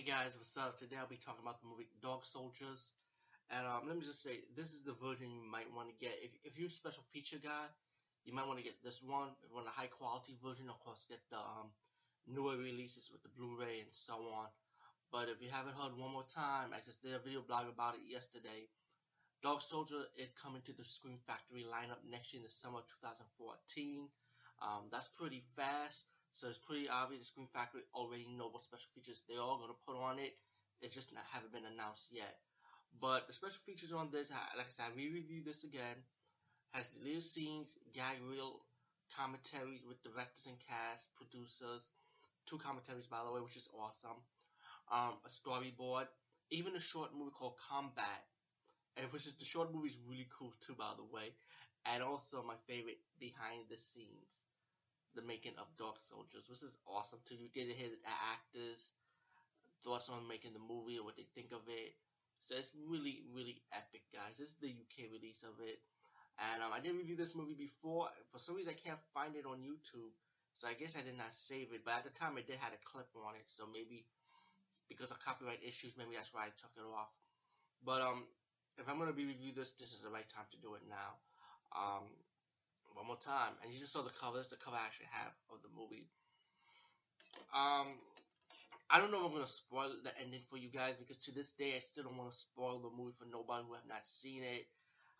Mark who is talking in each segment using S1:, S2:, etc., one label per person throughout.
S1: Hey guys, what's up? Today I'll be talking about the movie Dog Soldiers. And um, let me just say, this is the version you might want to get. If, if you're a special feature guy, you might want to get this one. If you want a high quality version, of course, get the um, newer releases with the Blu-ray and so on. But if you haven't heard one more time, I just did a video blog about it yesterday. Dog Soldier is coming to the Scream Factory lineup next year in the summer of 2014. Um, that's pretty fast, so it's pretty obvious Scream Factory already know what special features they're going to put on it. It just not, haven't been announced yet. But the special features on this, like I said, I re-review this again. Has deleted scenes, gag reel commentary with directors and cast, producers, two commentaries by the way, which is awesome. Um, a storyboard, even a short movie called Combat, and which is the short movie is really cool too, by the way. And also my favorite behind the scenes, the making of Dog Soldiers, which is awesome too. You get to hear the actors thoughts on making the movie or what they think of it. So it's really, really epic, guys. This is the UK release of it. And um, I did review this movie before. For some reason, I can't find it on YouTube. So I guess I did not save it. But at the time, it did have a clip on it. So maybe because of copyright issues, maybe that's why I took it off. But um, if I'm going to be review this, this is the right time to do it now. Um, one more time. And you just saw the cover. That's the cover I actually have of the movie. Um, I don't know if I'm gonna spoil the ending for you guys because to this day I still don't want to spoil the movie for nobody who have not seen it.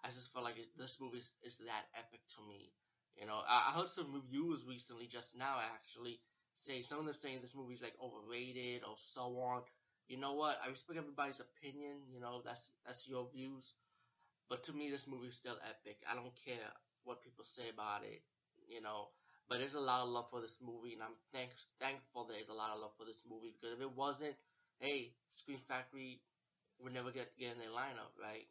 S1: I just feel like it, this movie is, is, that epic to me. You know, I, I, heard some reviews recently, just now actually, say some of them saying this movie is like overrated or so on. You know what? I respect everybody's opinion. You know, that's that's your views. But to me, this movie is still epic. I don't care what people say about it. You know, but there's a lot of love for this movie, and I'm thank- thankful there's a lot of love for this movie because if it wasn't, hey, Scream Factory would never get, get in their lineup, right?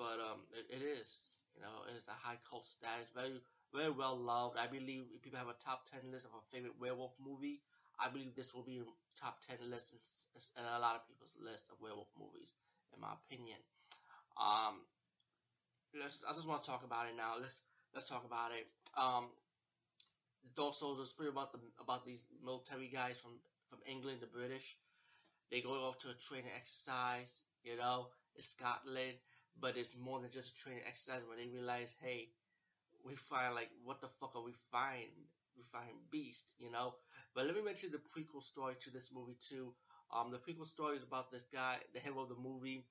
S1: But um, it, it is, you know, it's a high cult status, very very well loved. I believe if people have a top ten list of a favorite werewolf movie, I believe this will be top ten list in, a lot of people's list of werewolf movies, in my opinion. Um, let's I just want to talk about it now. Let's let's talk about it. Um, Dog Soldiers pretty about the about these military guys from from England, the British. They go off to a training exercise, you know, in Scotland, but it's more than just a training exercise. When they realize, hey, we find like what the fuck are we find? We find beast, you know. But let me mention the prequel story to this movie too. Um, the prequel story is about this guy, the hero of the movie.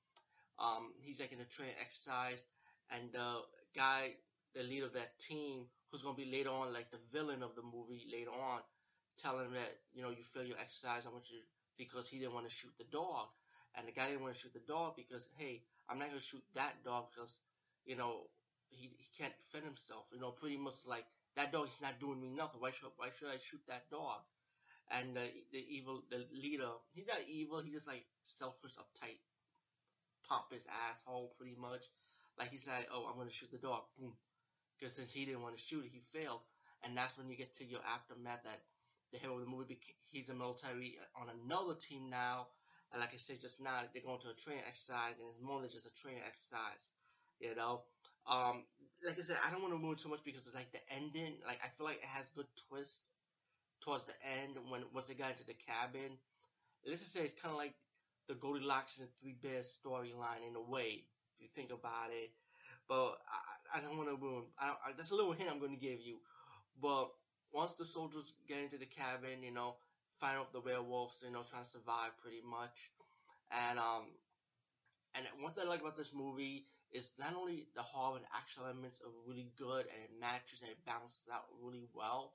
S1: Um, he's like in a training exercise, and the guy, the leader of that team, who's gonna be later on like the villain of the movie later on, telling him that you know you fail your exercise. I want you because he didn't want to shoot the dog, and the guy didn't want to shoot the dog because hey, I'm not gonna shoot that dog because you know he he can't defend himself. You know, pretty much like that dog is not doing me nothing. Why should why should I shoot that dog? And the the evil the leader, he's not evil. He's just like selfish, uptight, pompous asshole, pretty much. Like he said, oh, I'm gonna shoot the dog. Boom, because since he didn't want to shoot it, he failed. And that's when you get to your aftermath that the hero of the movie, he's a military on another team now. And like I said just now, they're going to a training exercise, and it's more than just a training exercise, you know. Um, like I said, I don't want to move too much because it's like the ending. Like I feel like it has good twist towards the end when once they got into the cabin. Let's just say it's kind of like the Goldilocks and the Three Bears storyline in a way. You think about it, but I, I don't want to ruin. I, I, that's a little hint I'm going to give you. But once the soldiers get into the cabin, you know, fight off the werewolves, you know, trying to survive pretty much. And um, and one thing I like about this movie is not only the horror and action elements are really good and it matches and it balances out really well.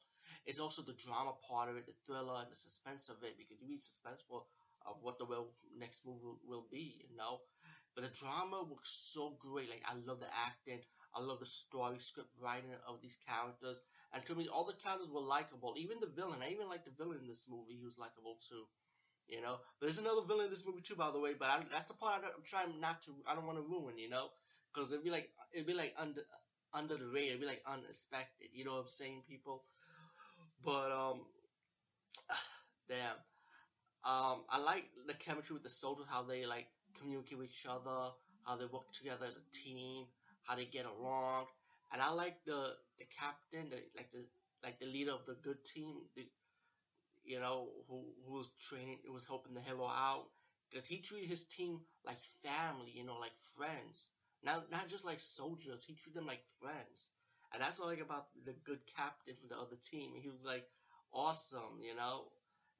S1: It's also the drama part of it, the thriller and the suspense of it, because you be suspenseful of what the next movie will, will be, you know. But the drama works so great. Like I love the acting. I love the story, script writing of these characters. And to me, all the characters were likable. Even the villain. I even like the villain in this movie. He was likable too. You know, but there's another villain in this movie too, by the way. But I, that's the part I, am trying not to. I don't want to ruin. You know, because it'd be like it'd be like under under the radar. It'd be like unexpected. You know what I'm saying, people? But um, damn. Um, I like the chemistry with the soldiers, how they like communicate with each other, how they work together as a team, how they get along, and I like the the captain, the, like the like the leader of the good team, the, you know, who who was training, who was helping the hero out, because he treated his team like family, you know, like friends, not not just like soldiers. He treated them like friends, and that's what I like about the good captain for the other team. He was like awesome, you know,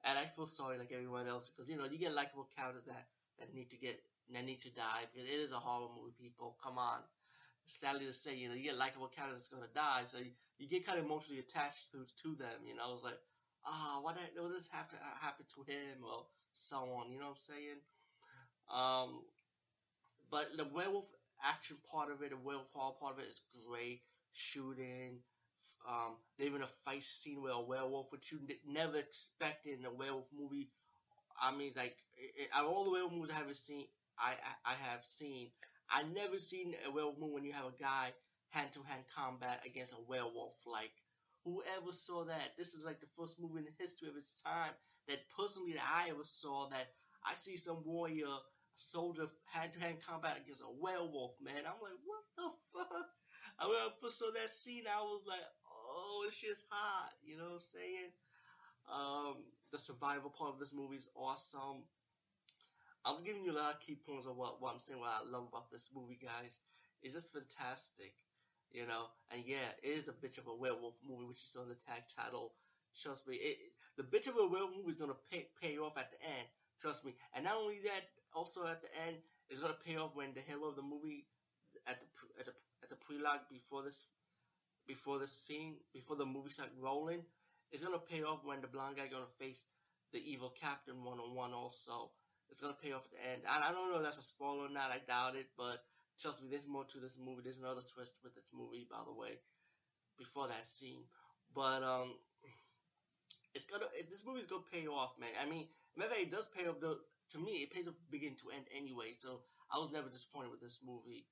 S1: and I feel sorry like everyone else because you know you get likable characters that that need to get that need to die because it is a horror movie. People, come on. Sadly to say, you know, you get likable characters that's gonna die, so you, you get kind of emotionally attached to to them. You know, it's like, ah, oh, what what does have to happen to him or so on. You know what I'm saying? Um, but the werewolf action part of it, the werewolf horror part of it is great. Shooting, um, even a fight scene with a werewolf, which you never expected in a werewolf movie. I mean, like, it, out of all the werewolf movies I have seen, I, I, I have seen, I never seen a werewolf movie when you have a guy hand to hand combat against a werewolf. Like, whoever saw that? This is like the first movie in the history of its time that personally that I ever saw that I see some warrior soldier hand to hand combat against a werewolf, man. I'm like, what the fuck? I mean, I first saw that scene, I was like, oh, it's just hot. You know what I'm saying? Um, the survival part of this movie is awesome. I'm giving you a lot of key points of what, what I'm saying, what I love about this movie, guys. It's just fantastic, you know. And yeah, it is a bitch of a werewolf movie, which is on the tag title. Trust me, it, the bitch of a werewolf movie is gonna pay pay off at the end. Trust me. And not only that, also at the end, it's gonna pay off when the hero of the movie at the at the at the prelogue before this before the scene, before the movie start rolling, it's gonna pay off when the blonde guy gonna face the evil captain one on one. Also, it's gonna pay off at the end. I, I don't know if that's a spoiler or not. I doubt it, but trust me, there's more to this movie. There's another twist with this movie, by the way, before that scene. But um, it's gonna it, this movie's gonna pay off, man. I mean, maybe it does pay off. Though to me, it pays off beginning to end anyway. So I was never disappointed with this movie.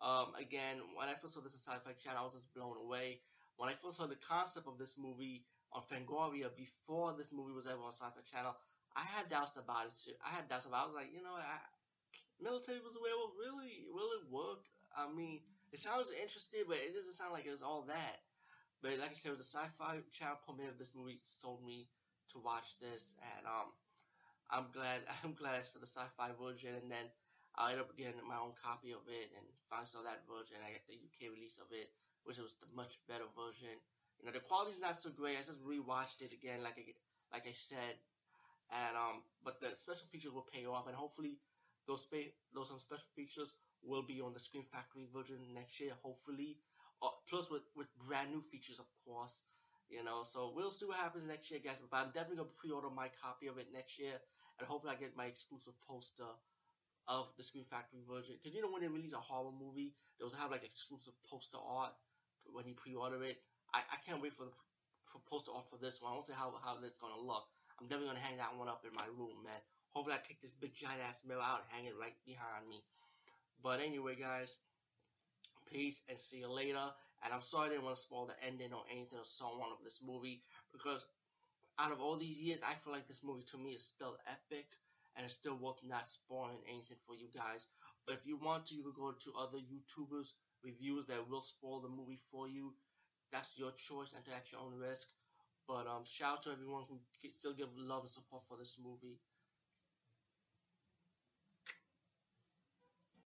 S1: Um, again, when I first saw this Sci-Fi Channel, I was just blown away. When I first saw the concept of this movie on Fangoria before this movie was ever on Sci-Fi Channel, I had doubts about it too. I had doubts about. it. I was like, you know, I, military was werewolf. Really, will it work? I mean, it sounds interesting, but it doesn't sound like it was all that. But like I said, the Sci-Fi Channel premiere of this movie sold me to watch this, and um, I'm glad. I'm glad I saw the Sci-Fi version, and then I ended up getting my own copy of it and finally saw that version. I got the UK release of it, which was the much better version. You know, the quality's not so great. I just rewatched it again, like I, like I said, and um, but the special features will pay off, and hopefully those spe- those some special features will be on the Scream Factory version next year. Hopefully, uh, plus with with brand new features, of course. You know, so we'll see what happens next year, guys. But I'm definitely gonna pre-order my copy of it next year, and hopefully I get my exclusive poster of the Scream Factory version. Because you know when they release a horror movie, they also have like exclusive poster art when you pre-order it. I, I can't wait for the poster art for this one. I won't say how how it's gonna look. I'm definitely gonna hang that one up in my room, man. Hopefully I take this big giant ass mirror out and hang it right behind me. But anyway, guys, peace and see you later. And I'm sorry I didn't want to spoil the ending or anything or so on of this movie because out of all these years, I feel like this movie to me is still epic and it's still worth not spoiling anything for you guys. But if you want to, you can go to other YouTubers reviews that will spoil the movie for you. That's your choice and at your own risk. But um, shout out to everyone who still give love and support for this movie.